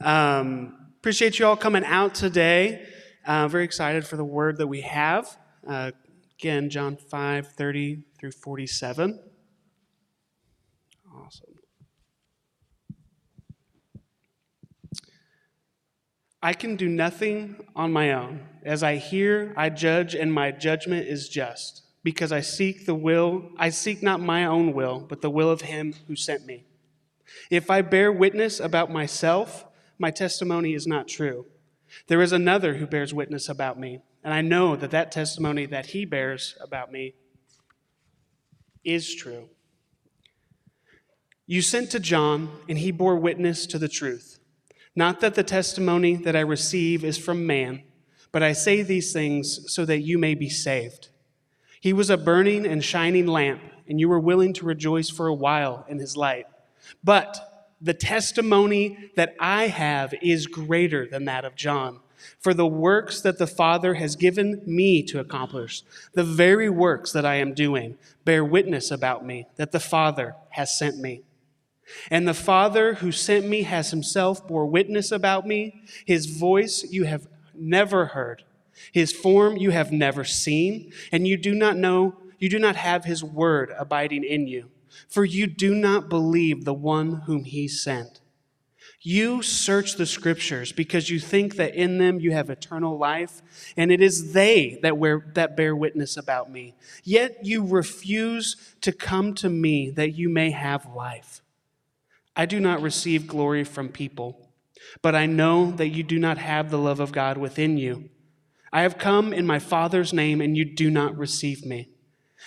Um, appreciate you all coming out today. Uh, very excited for the word that we have. Uh, again, John 5 30 through 47. Awesome. I can do nothing on my own. As I hear, I judge, and my judgment is just, because I seek the will, I seek not my own will, but the will of him who sent me. If I bear witness about myself, my testimony is not true. There is another who bears witness about me, and I know that that testimony that he bears about me is true. You sent to John, and he bore witness to the truth. Not that the testimony that I receive is from man, but I say these things so that you may be saved. He was a burning and shining lamp, and you were willing to rejoice for a while in his light. But the testimony that I have is greater than that of John. For the works that the Father has given me to accomplish, the very works that I am doing, bear witness about me that the Father has sent me. And the Father who sent me has himself bore witness about me. His voice you have never heard, his form you have never seen, and you do not know, you do not have his word abiding in you, for you do not believe the one whom he sent. You search the scriptures because you think that in them you have eternal life, and it is they that, wear, that bear witness about me. Yet you refuse to come to me that you may have life. I do not receive glory from people, but I know that you do not have the love of God within you. I have come in my Father's name, and you do not receive me.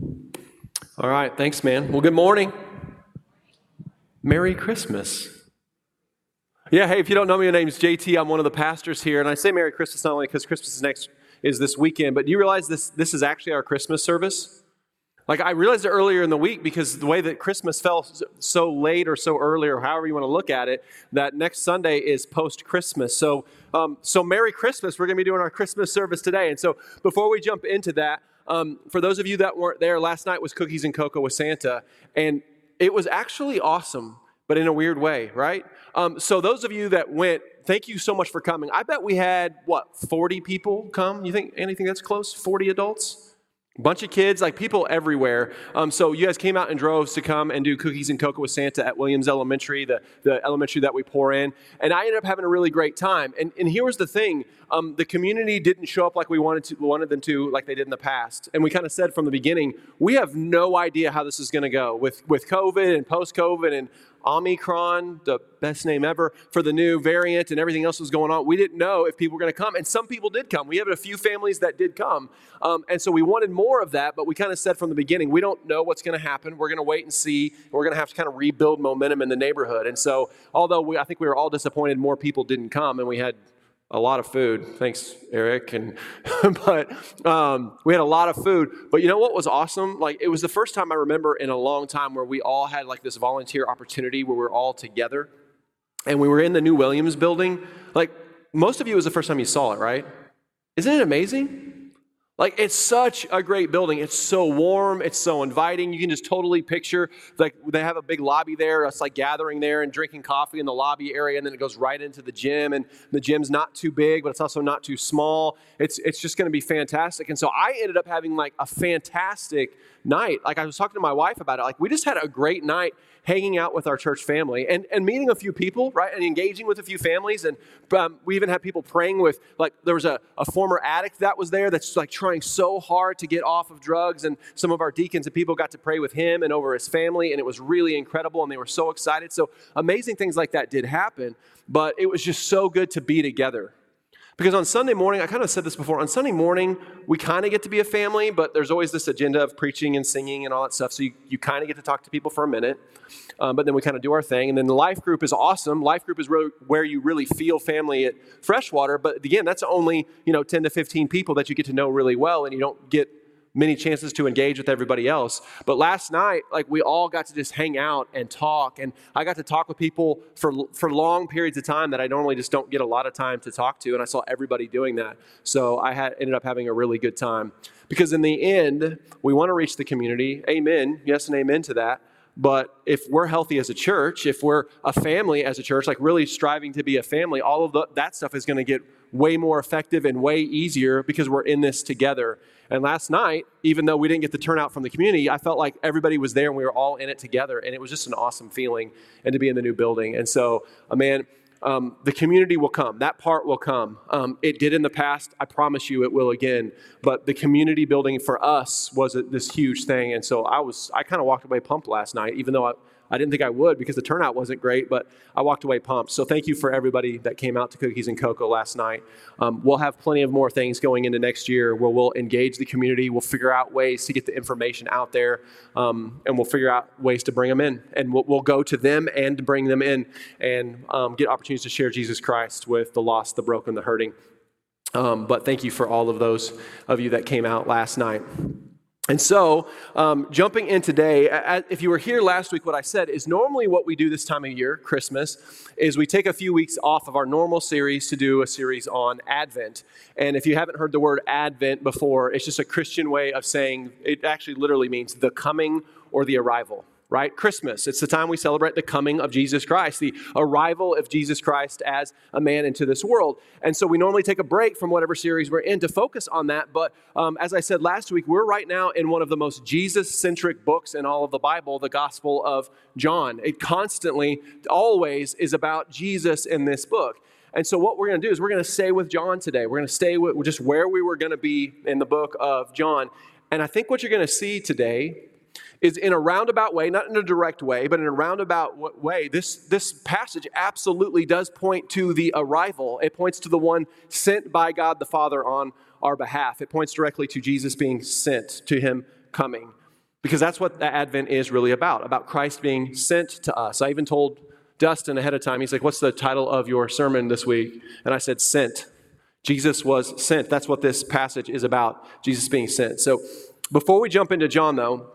All right, thanks, man. Well, good morning. Merry Christmas. Yeah, hey, if you don't know me, my name's JT. I'm one of the pastors here, and I say Merry Christmas not only because Christmas is next is this weekend, but do you realize this this is actually our Christmas service? Like I realized it earlier in the week because the way that Christmas fell so late or so early, or however you want to look at it, that next Sunday is post Christmas. So, um, so Merry Christmas! We're going to be doing our Christmas service today, and so before we jump into that, um, for those of you that weren't there, last night was cookies and cocoa with Santa, and it was actually awesome, but in a weird way, right? Um, so those of you that went, thank you so much for coming. I bet we had what 40 people come. You think anything that's close? 40 adults? Bunch of kids, like people everywhere. Um, so you guys came out in droves to come and do cookies and cocoa with Santa at Williams Elementary, the, the elementary that we pour in. And I ended up having a really great time. And, and here was the thing. Um, the community didn't show up like we wanted, to, wanted them to, like they did in the past. And we kind of said from the beginning, we have no idea how this is going to go with, with COVID and post-COVID and Omicron, the best name ever, for the new variant and everything else was going on. We didn't know if people were going to come, and some people did come. We have a few families that did come. Um, and so we wanted more of that, but we kind of said from the beginning, we don't know what's going to happen. We're going to wait and see. We're going to have to kind of rebuild momentum in the neighborhood. And so, although we, I think we were all disappointed more people didn't come, and we had a lot of food. Thanks, Eric. And but um, we had a lot of food. But you know what was awesome? Like it was the first time I remember in a long time where we all had like this volunteer opportunity where we are all together, and we were in the new Williams building. Like most of you, was the first time you saw it, right? Isn't it amazing? Like it's such a great building. It's so warm. It's so inviting. You can just totally picture like they have a big lobby there. It's like gathering there and drinking coffee in the lobby area, and then it goes right into the gym. And the gym's not too big, but it's also not too small. It's it's just going to be fantastic. And so I ended up having like a fantastic night. Like I was talking to my wife about it. Like we just had a great night hanging out with our church family and, and meeting a few people, right? And engaging with a few families. And um, we even had people praying with, like, there was a, a former addict that was there that's like trying so hard to get off of drugs. And some of our deacons and people got to pray with him and over his family. And it was really incredible. And they were so excited. So amazing things like that did happen. But it was just so good to be together Because on Sunday morning, I kind of said this before, on Sunday morning, we kind of get to be a family, but there's always this agenda of preaching and singing and all that stuff. So you, you kind of get to talk to people for a minute, um, but then we kind of do our thing. And then the life group is awesome. Life group is really where you really feel family at Freshwater. But again, that's only, you know, 10 to 15 people that you get to know really well, and you don't get many chances to engage with everybody else. But last night, like we all got to just hang out and talk, and I got to talk with people for for long periods of time that I normally just don't get a lot of time to talk to, and I saw everybody doing that. So I had ended up having a really good time because in the end, we want to reach the community. Amen. Yes, and amen to that. But if we're healthy as a church, if we're a family as a church, like really striving to be a family, all of the, that stuff is going to get way more effective and way easier because we're in this together. And last night, even though we didn't get the turnout from the community, I felt like everybody was there and we were all in it together. And it was just an awesome feeling and to be in the new building. And so, uh, man, um, the community will come. That part will come. Um, it did in the past. I promise you it will again. But the community building for us was a, this huge thing. And so I was, I kind of walked away pumped last night, even though I, I didn't think I would because the turnout wasn't great, but I walked away pumped. So thank you for everybody that came out to Cookies and Cocoa last night. Um, we'll have plenty of more things going into next year where we'll engage the community. We'll figure out ways to get the information out there, um, and we'll figure out ways to bring them in. And we'll, we'll go to them and bring them in and um, get opportunities to share Jesus Christ with the lost, the broken, the hurting. Um, but thank you for all of those of you that came out last night. And so, um, jumping in today, if you were here last week, what I said is normally what we do this time of year, Christmas, is we take a few weeks off of our normal series to do a series on Advent. And if you haven't heard the word Advent before, it's just a Christian way of saying it actually literally means the coming or the arrival right? Christmas. It's the time we celebrate the coming of Jesus Christ, the arrival of Jesus Christ as a man into this world. And so we normally take a break from whatever series we're in to focus on that. But um, as I said last week, we're right now in one of the most Jesus centric books in all of the Bible, the Gospel of John. It constantly, always is about Jesus in this book. And so, what we're going to do is we're going to stay with John today. We're going to stay with just where we were going to be in the book of John. And I think what you're going to see today is in a roundabout way, not in a direct way, but in a roundabout way, this, this passage absolutely does point to the arrival. It points to the one sent by God the Father on our behalf. It points directly to Jesus being sent, to him coming. Because that's what the Advent is really about, about Christ being sent to us. I even told Dustin ahead of time, he's like, What's the title of your sermon this week? And I said, Sent. Jesus was sent. That's what this passage is about, Jesus being sent. So before we jump into John, though,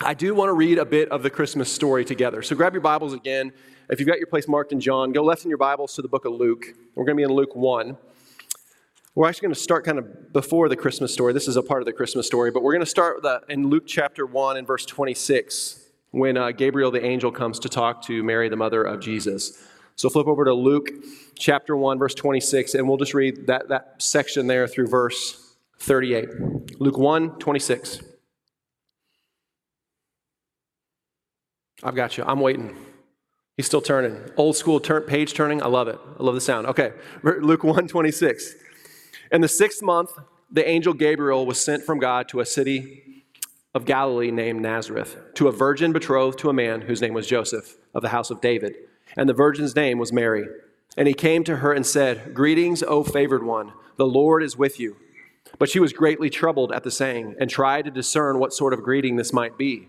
I do want to read a bit of the Christmas story together. So grab your Bibles again. If you've got your place marked in John, go left in your Bibles to the book of Luke. We're going to be in Luke 1. We're actually going to start kind of before the Christmas story. This is a part of the Christmas story, but we're going to start the, in Luke chapter 1 and verse 26 when uh, Gabriel the angel comes to talk to Mary, the mother of Jesus. So flip over to Luke chapter 1, verse 26, and we'll just read that, that section there through verse 38. Luke 1, 26. I've got you. I'm waiting. He's still turning. Old school turn, page turning. I love it. I love the sound. Okay. Luke 1 26. In the sixth month, the angel Gabriel was sent from God to a city of Galilee named Nazareth, to a virgin betrothed to a man whose name was Joseph of the house of David. And the virgin's name was Mary. And he came to her and said, Greetings, O favored one, the Lord is with you. But she was greatly troubled at the saying and tried to discern what sort of greeting this might be.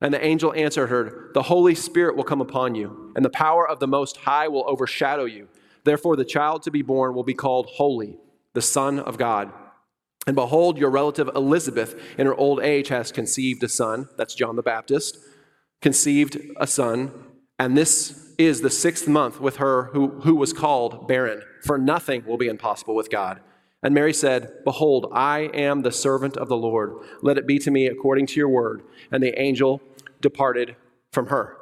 And the angel answered her, The Holy Spirit will come upon you, and the power of the Most High will overshadow you. Therefore, the child to be born will be called Holy, the Son of God. And behold, your relative Elizabeth, in her old age, has conceived a son. That's John the Baptist. Conceived a son. And this is the sixth month with her who, who was called barren, for nothing will be impossible with God. And Mary said, Behold, I am the servant of the Lord. Let it be to me according to your word. And the angel departed from her.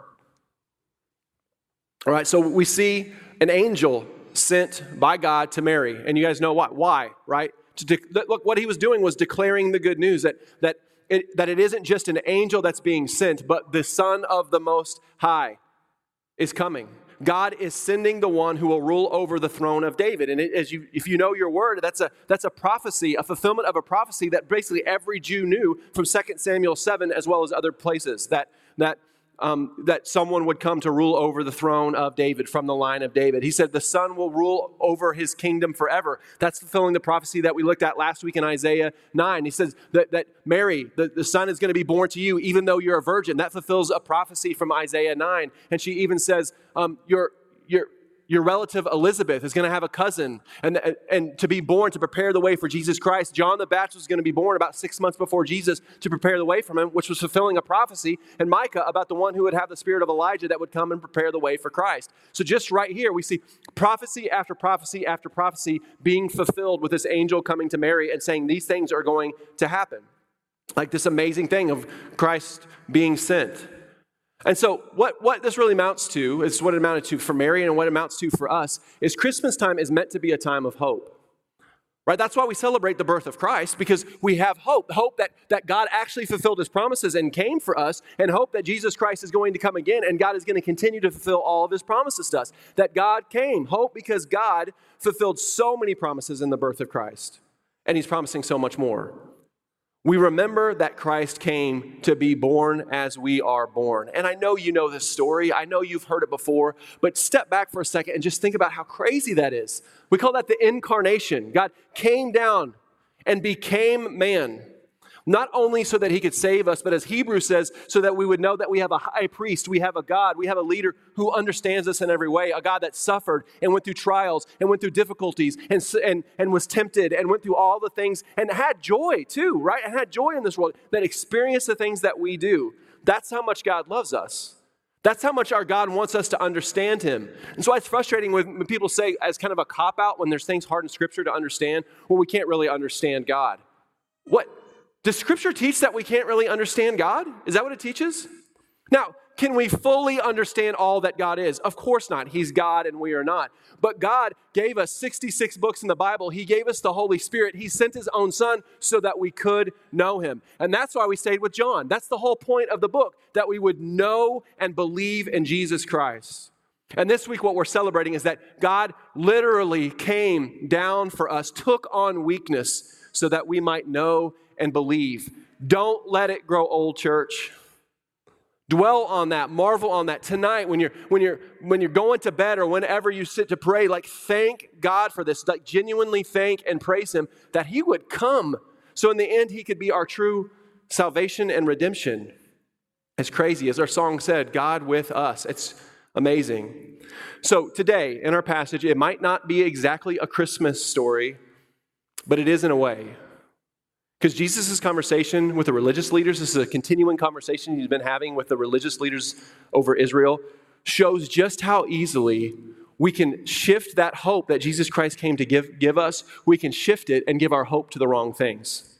All right, so we see an angel sent by God to Mary. And you guys know why? Why, right? De- look, what he was doing was declaring the good news that, that, it, that it isn't just an angel that's being sent, but the Son of the Most High is coming. God is sending the one who will rule over the throne of David. And it, as you, if you know your word, that's a, that's a prophecy, a fulfillment of a prophecy that basically every Jew knew from 2 Samuel 7 as well as other places. That, that um, that someone would come to rule over the throne of David from the line of David. He said, The Son will rule over his kingdom forever. That's fulfilling the prophecy that we looked at last week in Isaiah 9. He says that, that Mary, the, the Son, is going to be born to you even though you're a virgin. That fulfills a prophecy from Isaiah 9. And she even says, um, your, your, your relative Elizabeth is going to have a cousin and, and to be born to prepare the way for Jesus Christ. John the Baptist was going to be born about six months before Jesus to prepare the way for him, which was fulfilling a prophecy, and Micah about the one who would have the spirit of Elijah that would come and prepare the way for Christ. So, just right here, we see prophecy after prophecy after prophecy being fulfilled with this angel coming to Mary and saying these things are going to happen. Like this amazing thing of Christ being sent. And so, what, what this really amounts to is what it amounted to for Mary and what it amounts to for us is Christmas time is meant to be a time of hope. Right? That's why we celebrate the birth of Christ because we have hope. Hope that, that God actually fulfilled his promises and came for us, and hope that Jesus Christ is going to come again and God is going to continue to fulfill all of his promises to us. That God came. Hope because God fulfilled so many promises in the birth of Christ, and he's promising so much more. We remember that Christ came to be born as we are born. And I know you know this story. I know you've heard it before, but step back for a second and just think about how crazy that is. We call that the incarnation. God came down and became man not only so that he could save us, but as Hebrews says, so that we would know that we have a high priest, we have a God, we have a leader who understands us in every way, a God that suffered and went through trials and went through difficulties and, and, and was tempted and went through all the things and had joy too, right? And had joy in this world, that experienced the things that we do. That's how much God loves us. That's how much our God wants us to understand Him. And so it's frustrating when people say, as kind of a cop out, when there's things hard in Scripture to understand, well, we can't really understand God. What? Does Scripture teach that we can't really understand God? Is that what it teaches? Now, can we fully understand all that God is? Of course not. He's God and we are not. But God gave us 66 books in the Bible. He gave us the Holy Spirit. He sent His own Son so that we could know Him. And that's why we stayed with John. That's the whole point of the book, that we would know and believe in Jesus Christ. And this week, what we're celebrating is that God literally came down for us, took on weakness so that we might know and believe. Don't let it grow old, church. Dwell on that, marvel on that. Tonight, when you're when you're when you're going to bed or whenever you sit to pray, like thank God for this. Like genuinely thank and praise Him that He would come. So in the end, He could be our true salvation and redemption. As crazy as our song said, God with us. It's amazing. So today in our passage, it might not be exactly a Christmas story, but it is in a way. Because Jesus' conversation with the religious leaders, this is a continuing conversation he's been having with the religious leaders over Israel, shows just how easily we can shift that hope that Jesus Christ came to give, give us, we can shift it and give our hope to the wrong things.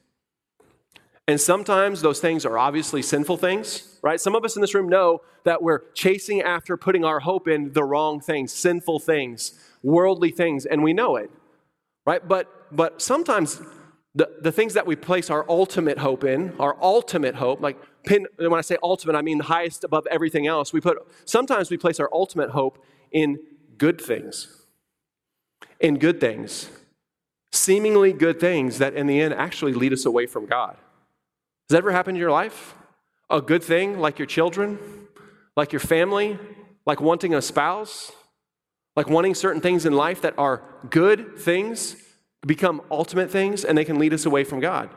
And sometimes those things are obviously sinful things, right? Some of us in this room know that we're chasing after putting our hope in the wrong things, sinful things, worldly things, and we know it, right? But, but sometimes the, the things that we place our ultimate hope in, our ultimate hope, like pin, when I say ultimate, I mean the highest above everything else. We put sometimes we place our ultimate hope in good things. In good things. Seemingly good things that in the end actually lead us away from God. Has that ever happened in your life? A good thing like your children, like your family, like wanting a spouse, like wanting certain things in life that are good things become ultimate things and they can lead us away from God.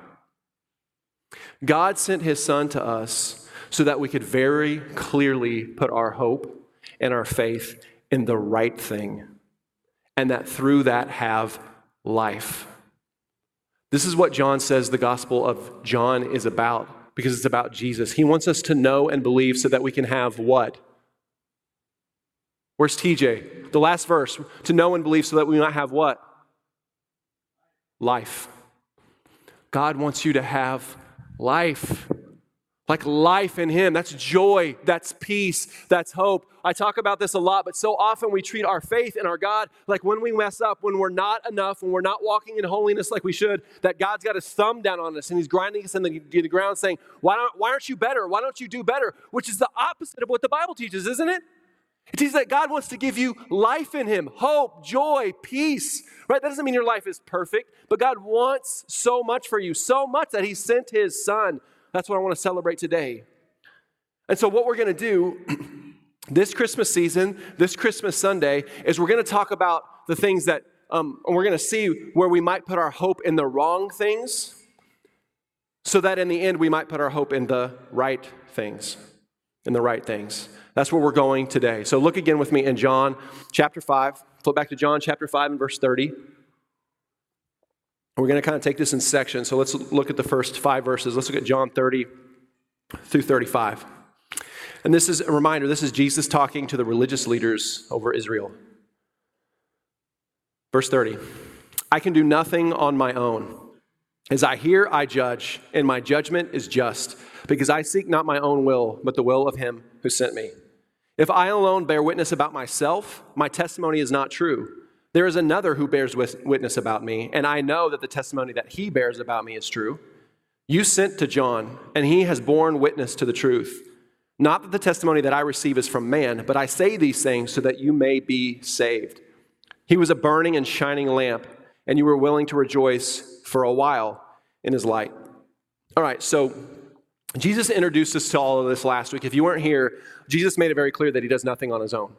God sent his son to us so that we could very clearly put our hope and our faith in the right thing and that through that have life. This is what John says the Gospel of John is about because it's about Jesus. He wants us to know and believe so that we can have what? Where's TJ? The last verse. To know and believe so that we might have what? Life. God wants you to have life. like life in Him. That's joy, that's peace, that's hope. I talk about this a lot, but so often we treat our faith in our God like when we mess up, when we're not enough, when we're not walking in holiness like we should, that God's got his thumb down on us and He's grinding us in the, the ground saying, why, don't, why aren't you better? Why don't you do better? Which is the opposite of what the Bible teaches, isn't it? It teaches that God wants to give you life in Him, hope, joy, peace. Right? That doesn't mean your life is perfect, but God wants so much for you, so much that He sent His Son that's what I want to celebrate today. And so, what we're going to do this Christmas season, this Christmas Sunday, is we're going to talk about the things that, um, we're going to see where we might put our hope in the wrong things, so that in the end we might put our hope in the right things. In the right things. That's where we're going today. So, look again with me in John chapter 5. Flip back to John chapter 5 and verse 30. We're going to kind of take this in sections. So let's look at the first five verses. Let's look at John 30 through 35. And this is a reminder this is Jesus talking to the religious leaders over Israel. Verse 30 I can do nothing on my own. As I hear, I judge, and my judgment is just, because I seek not my own will, but the will of him who sent me. If I alone bear witness about myself, my testimony is not true. There is another who bears witness about me, and I know that the testimony that he bears about me is true. You sent to John, and he has borne witness to the truth. Not that the testimony that I receive is from man, but I say these things so that you may be saved. He was a burning and shining lamp, and you were willing to rejoice for a while in his light. All right, so Jesus introduced us to all of this last week. If you weren't here, Jesus made it very clear that he does nothing on his own.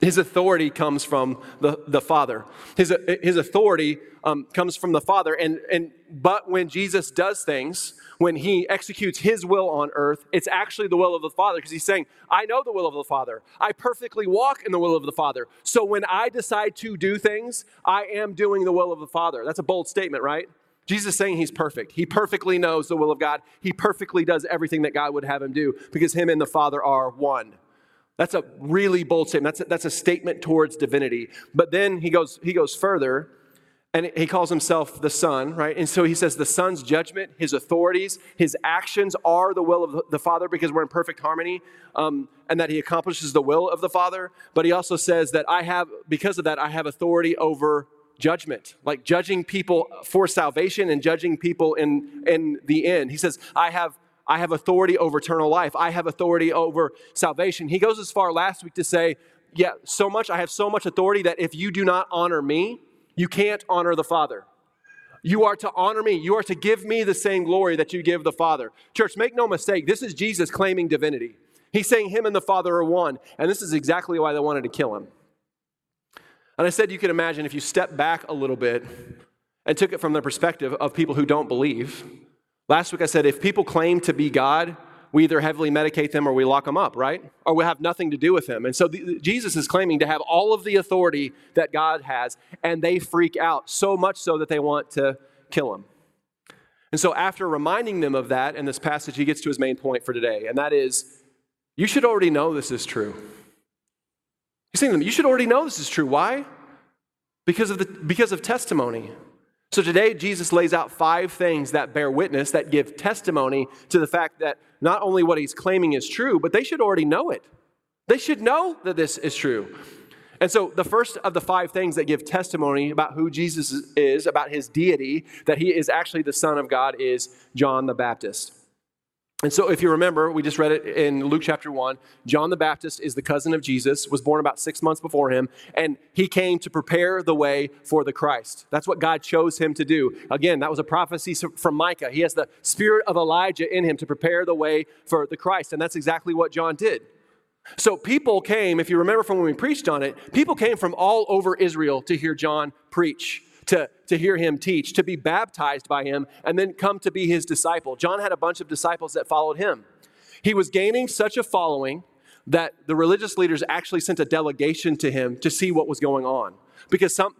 His authority comes from the, the Father. His, his authority um, comes from the Father. And, and, but when Jesus does things, when he executes his will on earth, it's actually the will of the Father because he's saying, I know the will of the Father. I perfectly walk in the will of the Father. So when I decide to do things, I am doing the will of the Father. That's a bold statement, right? Jesus is saying he's perfect. He perfectly knows the will of God. He perfectly does everything that God would have him do because him and the Father are one. That's a really bold statement. That's a, that's a statement towards divinity. But then he goes, he goes further and he calls himself the Son, right? And so he says the Son's judgment, his authorities, his actions are the will of the Father because we're in perfect harmony, um, and that he accomplishes the will of the Father. But he also says that I have, because of that, I have authority over judgment, like judging people for salvation and judging people in, in the end. He says, I have I have authority over eternal life. I have authority over salvation. He goes as far last week to say, Yeah, so much, I have so much authority that if you do not honor me, you can't honor the Father. You are to honor me. You are to give me the same glory that you give the Father. Church, make no mistake, this is Jesus claiming divinity. He's saying him and the Father are one, and this is exactly why they wanted to kill him. And I said you could imagine if you step back a little bit and took it from the perspective of people who don't believe, Last week I said if people claim to be God, we either heavily medicate them or we lock them up, right? Or we have nothing to do with them. And so the, Jesus is claiming to have all of the authority that God has, and they freak out so much so that they want to kill him. And so, after reminding them of that in this passage, he gets to his main point for today, and that is you should already know this is true. He's saying to them, you should already know this is true. Why? Because of, the, because of testimony. So today, Jesus lays out five things that bear witness, that give testimony to the fact that not only what he's claiming is true, but they should already know it. They should know that this is true. And so, the first of the five things that give testimony about who Jesus is, about his deity, that he is actually the Son of God, is John the Baptist. And so, if you remember, we just read it in Luke chapter 1. John the Baptist is the cousin of Jesus, was born about six months before him, and he came to prepare the way for the Christ. That's what God chose him to do. Again, that was a prophecy from Micah. He has the spirit of Elijah in him to prepare the way for the Christ, and that's exactly what John did. So, people came, if you remember from when we preached on it, people came from all over Israel to hear John preach to, to hear him teach, to be baptized by him, and then come to be his disciple. John had a bunch of disciples that followed him. He was gaining such a following that the religious leaders actually sent a delegation to him to see what was going on. Because some,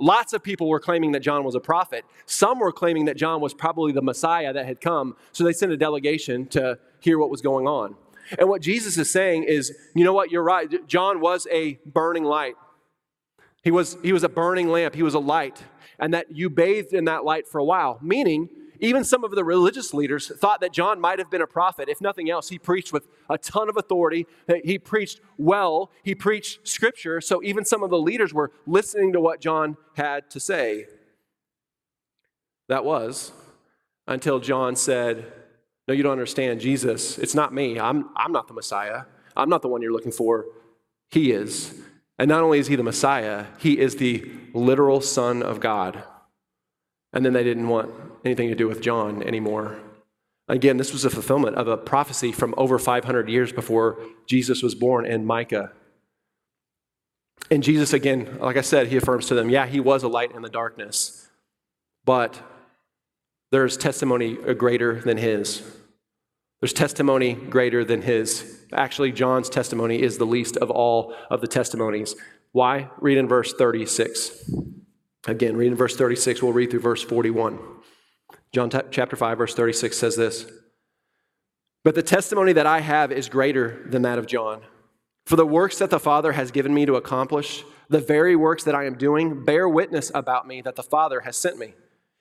lots of people were claiming that John was a prophet. Some were claiming that John was probably the Messiah that had come. So they sent a delegation to hear what was going on. And what Jesus is saying is, you know what, you're right. John was a burning light. He was, he was a burning lamp, he was a light, and that you bathed in that light for a while, meaning even some of the religious leaders thought that John might have been a prophet. If nothing else, he preached with a ton of authority. He preached well. He preached scripture. So even some of the leaders were listening to what John had to say. That was until John said, No, you don't understand. Jesus, it's not me. I'm, I'm not the Messiah. I'm not the one you're looking for. He is. And not only is he the Messiah, he is the literal Son of God. And then they didn't want anything to do with John anymore. Again, this was a fulfillment of a prophecy from over 500 years before Jesus was born in Micah. And Jesus, again, like I said, he affirms to them, yeah, he was a light in the darkness, but there's testimony greater than his. There's testimony greater than his. Actually, John's testimony is the least of all of the testimonies. Why? Read in verse 36. Again, read in verse 36. We'll read through verse 41. John t- chapter 5, verse 36 says this But the testimony that I have is greater than that of John. For the works that the Father has given me to accomplish, the very works that I am doing, bear witness about me that the Father has sent me.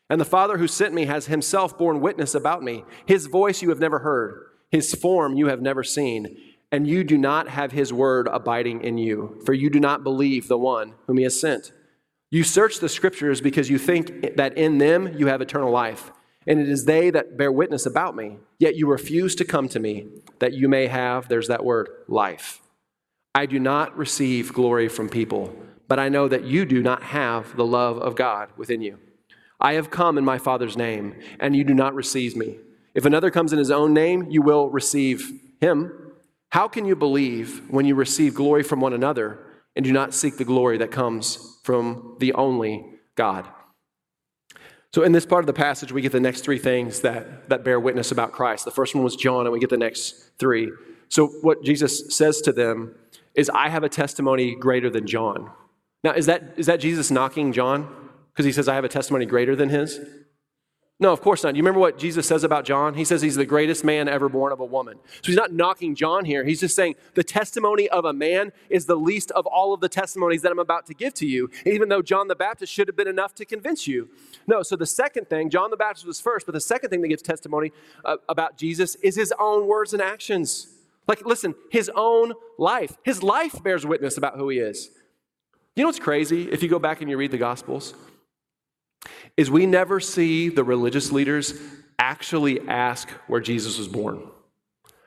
And the Father who sent me has himself borne witness about me. His voice you have never heard, his form you have never seen, and you do not have his word abiding in you, for you do not believe the one whom he has sent. You search the scriptures because you think that in them you have eternal life, and it is they that bear witness about me. Yet you refuse to come to me that you may have, there's that word, life. I do not receive glory from people, but I know that you do not have the love of God within you. I have come in my Father's name, and you do not receive me. If another comes in his own name, you will receive him. How can you believe when you receive glory from one another? and do not seek the glory that comes from the only God. So, in this part of the passage, we get the next three things that, that bear witness about Christ. The first one was John, and we get the next three. So, what Jesus says to them is, I have a testimony greater than John. Now, is that, is that Jesus knocking John? Because he says, I have a testimony greater than his? No, of course not. You remember what Jesus says about John? He says he's the greatest man ever born of a woman. So he's not knocking John here. He's just saying the testimony of a man is the least of all of the testimonies that I'm about to give to you, even though John the Baptist should have been enough to convince you. No, so the second thing, John the Baptist was first, but the second thing that gives testimony uh, about Jesus is his own words and actions. Like, listen, his own life. His life bears witness about who he is. You know what's crazy if you go back and you read the Gospels? Is we never see the religious leaders actually ask where Jesus was born.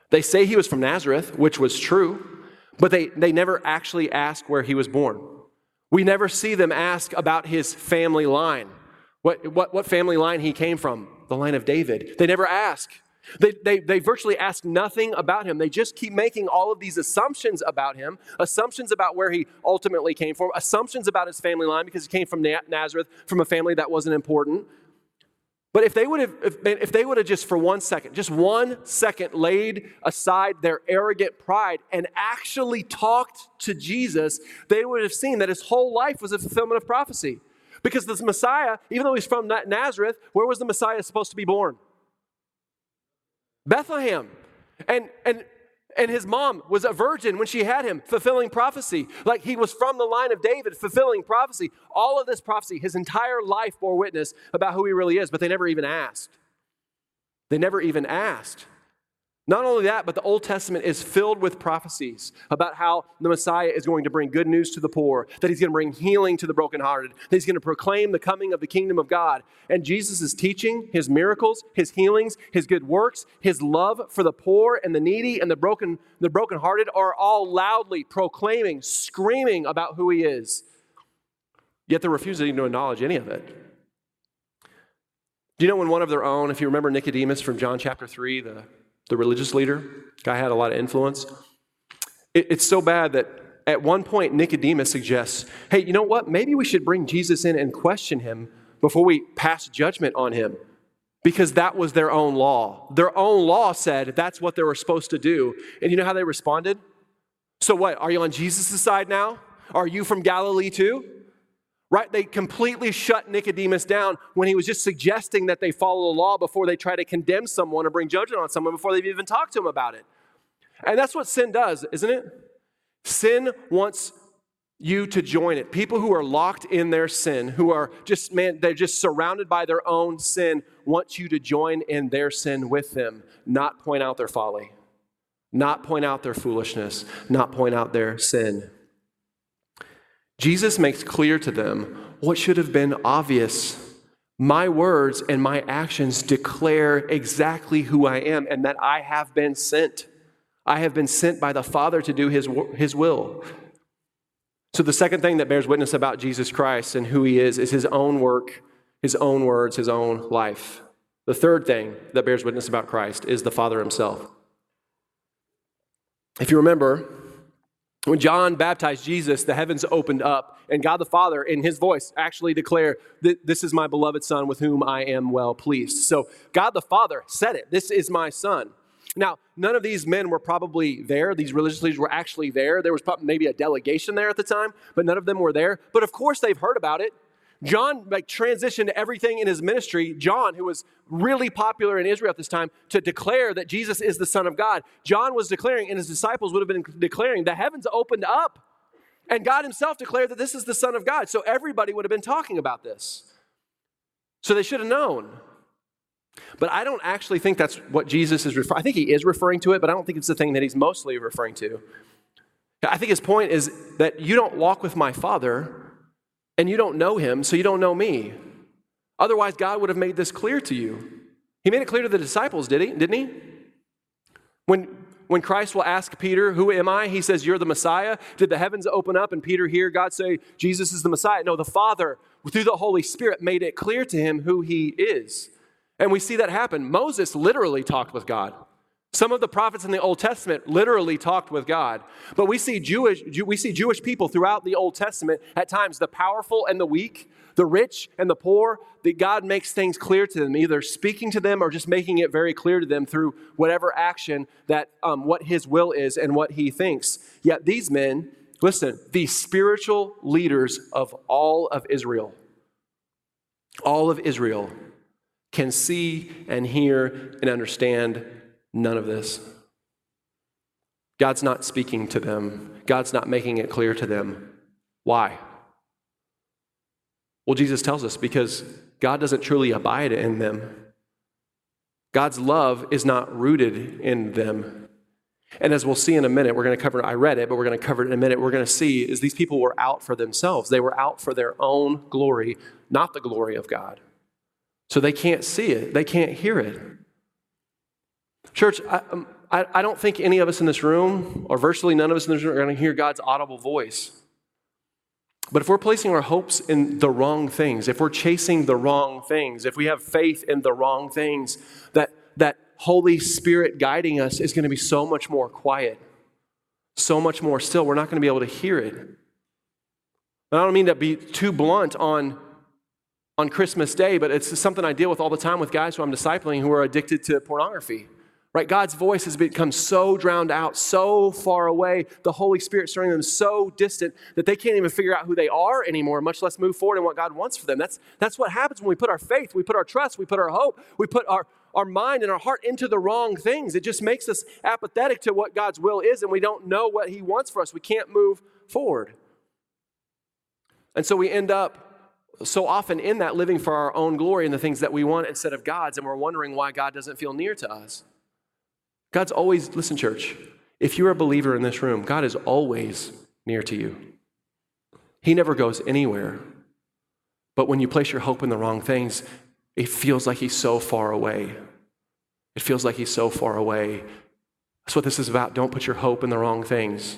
They say he was from Nazareth, which was true, but they, they never actually ask where he was born. We never see them ask about his family line, what, what, what family line he came from, the line of David. They never ask. They, they, they virtually ask nothing about him. They just keep making all of these assumptions about him, assumptions about where he ultimately came from, assumptions about his family line because he came from Nazareth, from a family that wasn't important. But if they would have, if, if they would have just for one second, just one second laid aside their arrogant pride and actually talked to Jesus, they would have seen that his whole life was a fulfillment of prophecy. Because this Messiah, even though he's from Nazareth, where was the Messiah supposed to be born? Bethlehem. And, and, and his mom was a virgin when she had him, fulfilling prophecy. Like he was from the line of David, fulfilling prophecy. All of this prophecy, his entire life bore witness about who he really is, but they never even asked. They never even asked. Not only that, but the Old Testament is filled with prophecies about how the Messiah is going to bring good news to the poor, that he's going to bring healing to the brokenhearted, that he's going to proclaim the coming of the kingdom of God. And Jesus' is teaching, his miracles, his healings, his good works, his love for the poor and the needy and the broken the brokenhearted are all loudly proclaiming, screaming about who he is. Yet they're refusing to acknowledge any of it. Do you know when one of their own, if you remember Nicodemus from John chapter 3, the the religious leader. Guy had a lot of influence. It, it's so bad that at one point Nicodemus suggests, hey, you know what? Maybe we should bring Jesus in and question him before we pass judgment on him. Because that was their own law. Their own law said that's what they were supposed to do. And you know how they responded? So, what? Are you on Jesus' side now? Are you from Galilee too? Right? They completely shut Nicodemus down when he was just suggesting that they follow the law before they try to condemn someone or bring judgment on someone before they've even talked to him about it. And that's what sin does, isn't it? Sin wants you to join it. People who are locked in their sin, who are just, man, they're just surrounded by their own sin, want you to join in their sin with them, not point out their folly, not point out their foolishness, not point out their sin. Jesus makes clear to them what should have been obvious. My words and my actions declare exactly who I am and that I have been sent. I have been sent by the Father to do his, his will. So, the second thing that bears witness about Jesus Christ and who he is is his own work, his own words, his own life. The third thing that bears witness about Christ is the Father himself. If you remember, when John baptized Jesus, the heavens opened up, and God the Father, in his voice, actually declared this is my beloved Son with whom I am well pleased. So, God the Father said it This is my Son. Now, none of these men were probably there. These religious leaders were actually there. There was probably maybe a delegation there at the time, but none of them were there. But of course, they've heard about it. John like transitioned everything in his ministry. John, who was really popular in Israel at this time, to declare that Jesus is the Son of God. John was declaring, and his disciples would have been declaring, the heavens opened up. And God himself declared that this is the Son of God. So everybody would have been talking about this. So they should have known. But I don't actually think that's what Jesus is referring. I think he is referring to it, but I don't think it's the thing that he's mostly referring to. I think his point is that you don't walk with my Father and you don't know him, so you don't know me. Otherwise, God would have made this clear to you. He made it clear to the disciples, did he? Didn't he? When, when Christ will ask Peter, Who am I? He says, You're the Messiah. Did the heavens open up and Peter hear God say, Jesus is the Messiah? No, the Father, through the Holy Spirit, made it clear to him who he is. And we see that happen. Moses literally talked with God. Some of the prophets in the Old Testament literally talked with God. But we see Jewish, we see Jewish people throughout the Old Testament, at times the powerful and the weak, the rich and the poor, that God makes things clear to them, either speaking to them or just making it very clear to them through whatever action that um, what his will is and what he thinks. Yet these men, listen, the spiritual leaders of all of Israel, all of Israel, can see and hear and understand none of this. God's not speaking to them, God's not making it clear to them. Why? Well, Jesus tells us because God doesn't truly abide in them. God's love is not rooted in them. And as we'll see in a minute, we're going to cover, it. I read it, but we're going to cover it in a minute. We're going to see is these people were out for themselves. They were out for their own glory, not the glory of God. So they can't see it, they can't hear it. Church, I, um, I, I, don't think any of us in this room, or virtually none of us in this room, are going to hear God's audible voice. But if we're placing our hopes in the wrong things, if we're chasing the wrong things, if we have faith in the wrong things, that, that Holy Spirit guiding us is going to be so much more quiet, so much more still. We're not going to be able to hear it. And I don't mean to be too blunt on on Christmas Day, but it's something I deal with all the time with guys who I'm discipling who are addicted to pornography. Right? God's voice has become so drowned out, so far away, the Holy Spirit surrounding them so distant that they can't even figure out who they are anymore, much less move forward in what God wants for them. That's, that's what happens when we put our faith, we put our trust, we put our hope, we put our, our mind and our heart into the wrong things. It just makes us apathetic to what God's will is, and we don't know what He wants for us. We can't move forward. And so we end up so often in that living for our own glory and the things that we want instead of God's, and we're wondering why God doesn't feel near to us. God's always, listen, church, if you're a believer in this room, God is always near to you. He never goes anywhere. But when you place your hope in the wrong things, it feels like He's so far away. It feels like He's so far away. That's what this is about. Don't put your hope in the wrong things.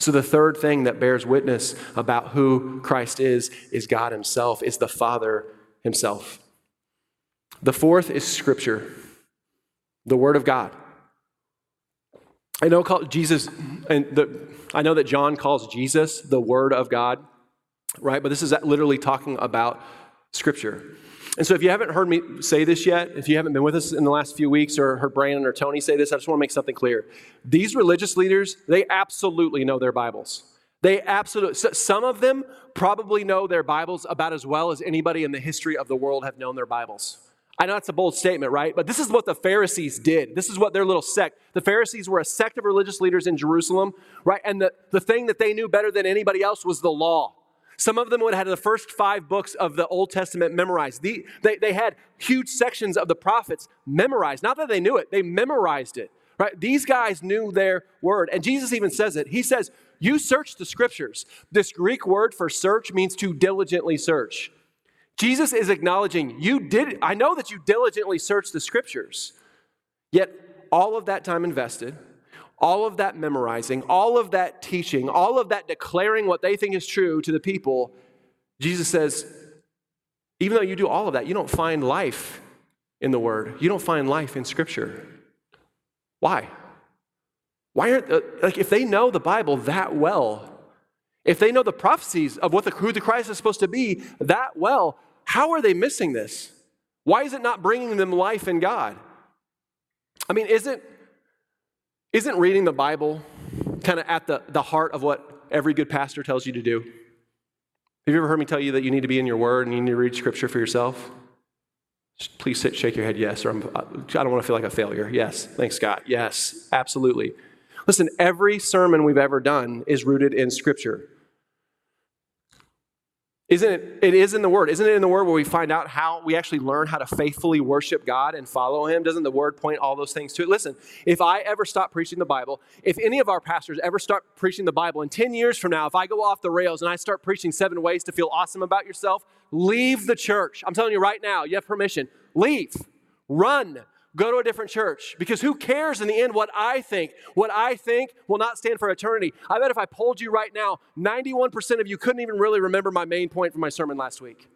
So, the third thing that bears witness about who Christ is, is God Himself, is the Father Himself. The fourth is Scripture, the Word of God. I know Jesus, and the, I know that John calls Jesus the Word of God, right? But this is literally talking about Scripture. And so, if you haven't heard me say this yet, if you haven't been with us in the last few weeks or heard Brandon or Tony say this, I just want to make something clear. These religious leaders, they absolutely know their Bibles. They absolutely, some of them probably know their Bibles about as well as anybody in the history of the world have known their Bibles. I know that's a bold statement, right? But this is what the Pharisees did. This is what their little sect. The Pharisees were a sect of religious leaders in Jerusalem, right? And the, the thing that they knew better than anybody else was the law. Some of them would have had the first five books of the Old Testament memorized. The, they, they had huge sections of the prophets memorized. Not that they knew it, they memorized it. Right? These guys knew their word. And Jesus even says it. He says, You search the scriptures. This Greek word for search means to diligently search. Jesus is acknowledging, You did, I know that you diligently searched the scriptures. Yet, all of that time invested, all of that memorizing, all of that teaching, all of that declaring what they think is true to the people, Jesus says, even though you do all of that, you don't find life in the Word. You don't find life in Scripture. Why? Why aren't, like, if they know the Bible that well, if they know the prophecies of what the, who the Christ is supposed to be that well, how are they missing this? Why is it not bringing them life in God? I mean, isn't, isn't reading the Bible kind of at the, the heart of what every good pastor tells you to do? Have you ever heard me tell you that you need to be in your word and you need to read scripture for yourself? Please sit, shake your head, yes, or I'm, I don't want to feel like a failure. Yes, thanks, Scott. Yes, absolutely. Listen, every sermon we've ever done is rooted in Scripture. Isn't it? It is in the Word. Isn't it in the Word where we find out how we actually learn how to faithfully worship God and follow Him? Doesn't the Word point all those things to it? Listen, if I ever stop preaching the Bible, if any of our pastors ever start preaching the Bible, in 10 years from now, if I go off the rails and I start preaching seven ways to feel awesome about yourself, leave the church. I'm telling you right now, you have permission. Leave. Run. Go to a different church because who cares in the end what I think? What I think will not stand for eternity. I bet if I polled you right now, 91% of you couldn't even really remember my main point from my sermon last week.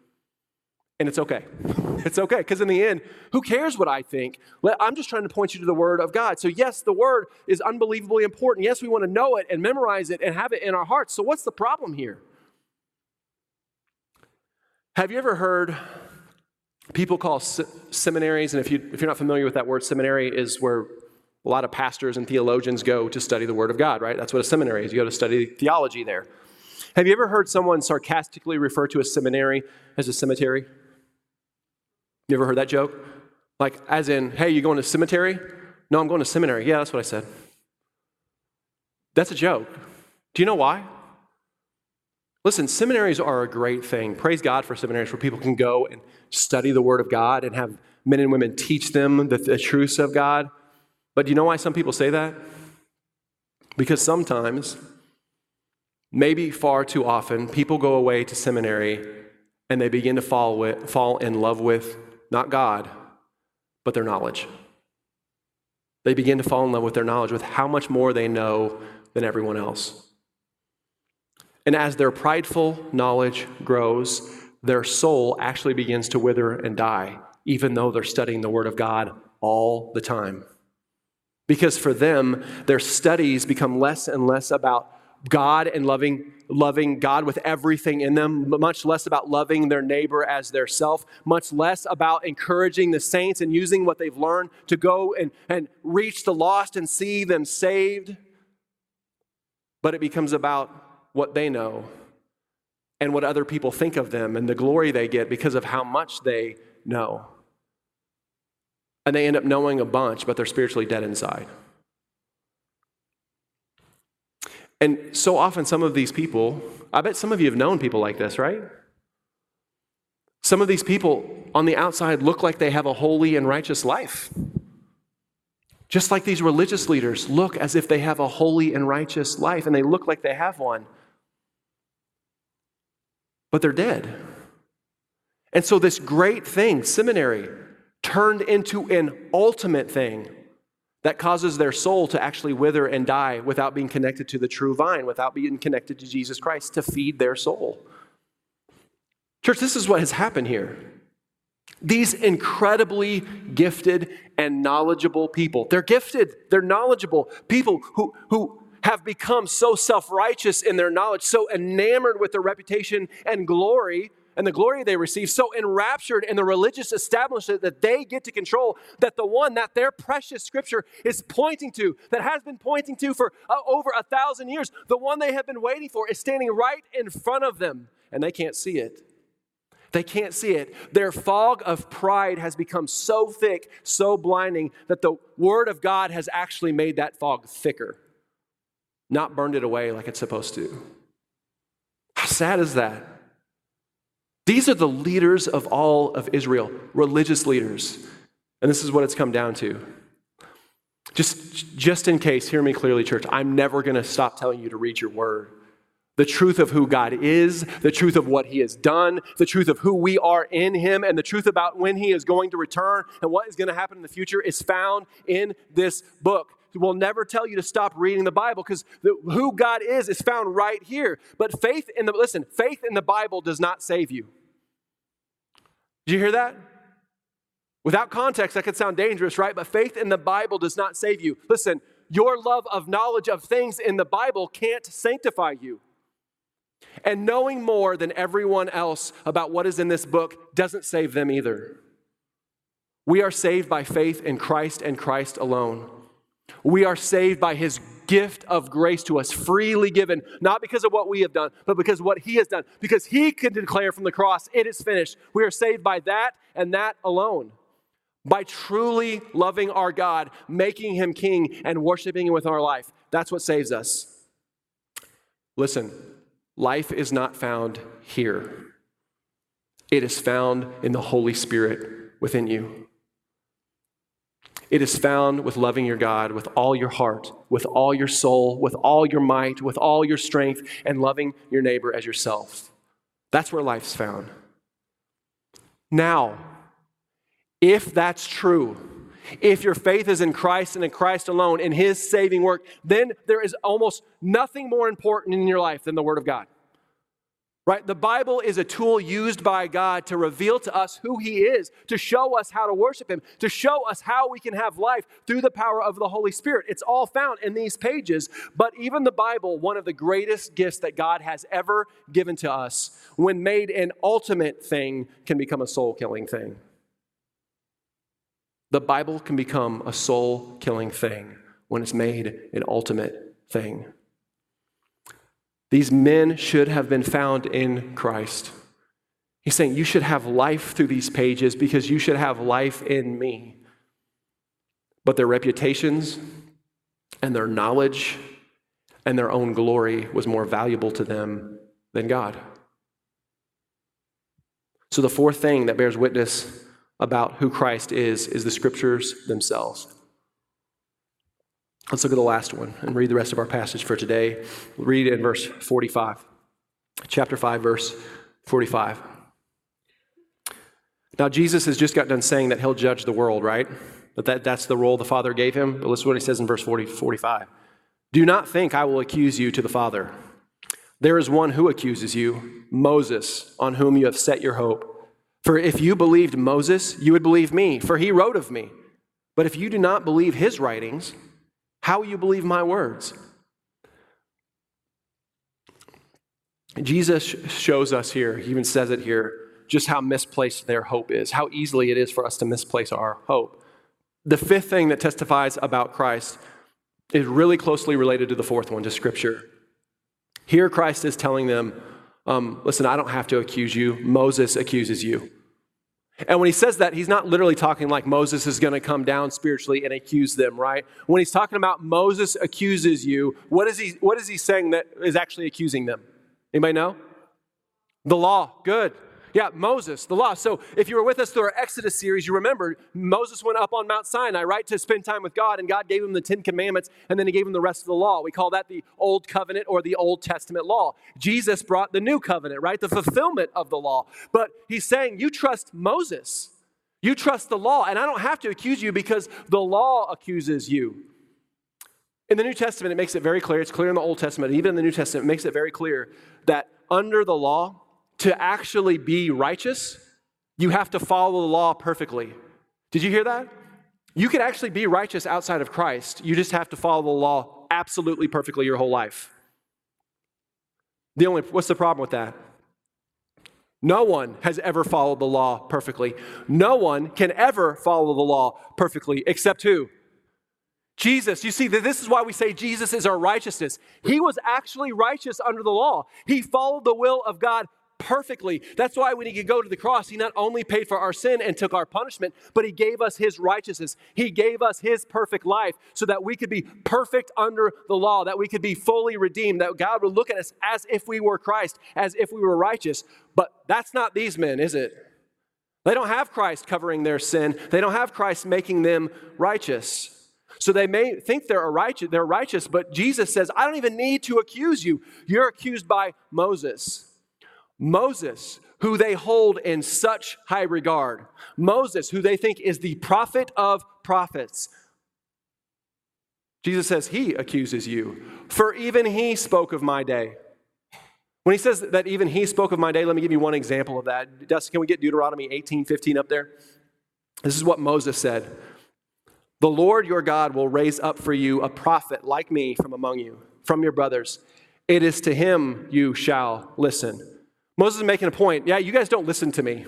And it's okay. It's okay because in the end, who cares what I think? I'm just trying to point you to the Word of God. So, yes, the Word is unbelievably important. Yes, we want to know it and memorize it and have it in our hearts. So, what's the problem here? Have you ever heard people call seminaries, and if, you, if you're not familiar with that word, seminary is where a lot of pastors and theologians go to study the Word of God, right? That's what a seminary is. You go to study theology there. Have you ever heard someone sarcastically refer to a seminary as a cemetery? You ever heard that joke? Like, as in, hey, you going to cemetery? No, I'm going to seminary. Yeah, that's what I said. That's a joke. Do you know why? Listen, seminaries are a great thing. Praise God for seminaries where people can go and study the Word of God and have men and women teach them the, the truths of God. But do you know why some people say that? Because sometimes, maybe far too often, people go away to seminary and they begin to fall, with, fall in love with not God, but their knowledge. They begin to fall in love with their knowledge, with how much more they know than everyone else. And as their prideful knowledge grows, their soul actually begins to wither and die, even though they're studying the Word of God all the time. Because for them, their studies become less and less about God and loving, loving God with everything in them, much less about loving their neighbor as their self, much less about encouraging the saints and using what they've learned to go and, and reach the lost and see them saved. But it becomes about what they know and what other people think of them and the glory they get because of how much they know. And they end up knowing a bunch, but they're spiritually dead inside. And so often, some of these people, I bet some of you have known people like this, right? Some of these people on the outside look like they have a holy and righteous life. Just like these religious leaders look as if they have a holy and righteous life, and they look like they have one but they're dead. And so, this great thing, seminary, turned into an ultimate thing that causes their soul to actually wither and die without being connected to the true vine, without being connected to Jesus Christ to feed their soul. Church, this is what has happened here. These incredibly gifted and knowledgeable people, they're gifted, they're knowledgeable people who, who have become so self righteous in their knowledge, so enamored with their reputation and glory and the glory they receive, so enraptured in the religious establishment that they get to control, that the one that their precious scripture is pointing to, that has been pointing to for uh, over a thousand years, the one they have been waiting for is standing right in front of them, and they can't see it. They can't see it. Their fog of pride has become so thick, so blinding, that the Word of God has actually made that fog thicker, not burned it away like it's supposed to. How sad is that? These are the leaders of all of Israel, religious leaders. And this is what it's come down to. Just, just in case, hear me clearly, church. I'm never going to stop telling you to read your word. The truth of who God is, the truth of what He has done, the truth of who we are in Him, and the truth about when He is going to return and what is going to happen in the future is found in this book. We'll never tell you to stop reading the Bible because who God is is found right here. But faith in the, listen, faith in the Bible does not save you. Did you hear that? Without context, that could sound dangerous, right? But faith in the Bible does not save you. Listen, your love of knowledge of things in the Bible can't sanctify you. And knowing more than everyone else about what is in this book doesn't save them either. We are saved by faith in Christ and Christ alone. We are saved by his gift of grace to us, freely given, not because of what we have done, but because of what he has done. Because he can declare from the cross, it is finished. We are saved by that and that alone. By truly loving our God, making him king, and worshiping him with our life. That's what saves us. Listen, Life is not found here, it is found in the Holy Spirit within you. It is found with loving your God with all your heart, with all your soul, with all your might, with all your strength, and loving your neighbor as yourself. That's where life's found. Now, if that's true, if your faith is in Christ and in Christ alone, in His saving work, then there is almost nothing more important in your life than the Word of God. Right? The Bible is a tool used by God to reveal to us who He is, to show us how to worship Him, to show us how we can have life through the power of the Holy Spirit. It's all found in these pages. But even the Bible, one of the greatest gifts that God has ever given to us, when made an ultimate thing, can become a soul killing thing. The Bible can become a soul killing thing when it's made an ultimate thing. These men should have been found in Christ. He's saying, You should have life through these pages because you should have life in me. But their reputations and their knowledge and their own glory was more valuable to them than God. So, the fourth thing that bears witness about who Christ is is the scriptures themselves. Let's look at the last one and read the rest of our passage for today. We'll read in verse 45. Chapter 5, verse 45. Now, Jesus has just got done saying that he'll judge the world, right? But that, that's the role the Father gave him. But listen to what he says in verse 40, 45. Do not think I will accuse you to the Father. There is one who accuses you, Moses, on whom you have set your hope. For if you believed Moses, you would believe me, for he wrote of me. But if you do not believe his writings, how will you believe my words? Jesus shows us here, he even says it here, just how misplaced their hope is, how easily it is for us to misplace our hope. The fifth thing that testifies about Christ is really closely related to the fourth one, to Scripture. Here, Christ is telling them, um, listen, I don't have to accuse you. Moses accuses you. And when he says that, he's not literally talking like Moses is going to come down spiritually and accuse them, right? When he's talking about Moses accuses you, what is he, what is he saying that is actually accusing them? Anybody know? The law. Good. Yeah, Moses, the law. So if you were with us through our Exodus series, you remember Moses went up on Mount Sinai, right, to spend time with God, and God gave him the Ten Commandments, and then he gave him the rest of the law. We call that the Old Covenant or the Old Testament law. Jesus brought the New Covenant, right, the fulfillment of the law. But he's saying, you trust Moses. You trust the law, and I don't have to accuse you because the law accuses you. In the New Testament, it makes it very clear. It's clear in the Old Testament, even in the New Testament, it makes it very clear that under the law, to actually be righteous, you have to follow the law perfectly. Did you hear that? You can actually be righteous outside of Christ. You just have to follow the law absolutely perfectly your whole life. The only what's the problem with that? No one has ever followed the law perfectly. No one can ever follow the law perfectly except who? Jesus, you see, this is why we say Jesus is our righteousness. He was actually righteous under the law. He followed the will of God perfectly. That's why when he could go to the cross, he not only paid for our sin and took our punishment, but he gave us his righteousness. He gave us his perfect life so that we could be perfect under the law, that we could be fully redeemed, that God would look at us as if we were Christ, as if we were righteous. But that's not these men, is it? They don't have Christ covering their sin. They don't have Christ making them righteous. So they may think they're righteous, they're righteous, but Jesus says, I don't even need to accuse you. You're accused by Moses. Moses, who they hold in such high regard. Moses, who they think is the prophet of prophets. Jesus says, He accuses you, for even He spoke of my day. When he says that even He spoke of my day, let me give you one example of that. Dustin, can we get Deuteronomy 18 15 up there? This is what Moses said. The Lord your God will raise up for you a prophet like me from among you, from your brothers. It is to him you shall listen. Moses is making a point. Yeah, you guys don't listen to me.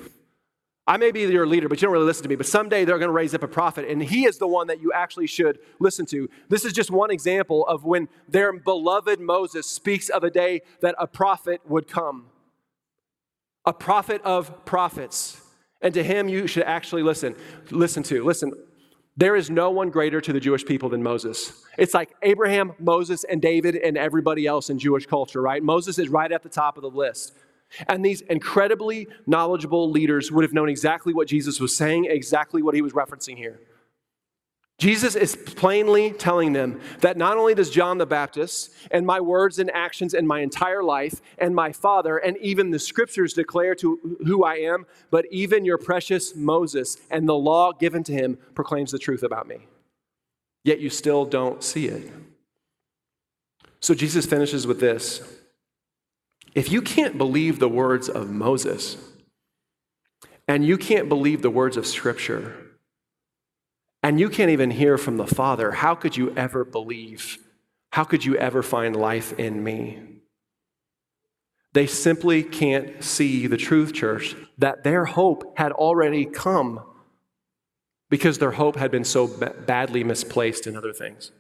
I may be your leader, but you don't really listen to me. But someday they're going to raise up a prophet, and he is the one that you actually should listen to. This is just one example of when their beloved Moses speaks of a day that a prophet would come. A prophet of prophets. And to him you should actually listen. Listen to. Listen, there is no one greater to the Jewish people than Moses. It's like Abraham, Moses, and David, and everybody else in Jewish culture, right? Moses is right at the top of the list. And these incredibly knowledgeable leaders would have known exactly what Jesus was saying, exactly what he was referencing here. Jesus is plainly telling them that not only does John the Baptist and my words and actions and my entire life and my Father and even the scriptures declare to who I am, but even your precious Moses and the law given to him proclaims the truth about me. Yet you still don't see it. So Jesus finishes with this if you can't believe the words of Moses, and you can't believe the words of Scripture, and you can't even hear from the Father, how could you ever believe? How could you ever find life in me? They simply can't see the truth, church, that their hope had already come because their hope had been so badly misplaced in other things.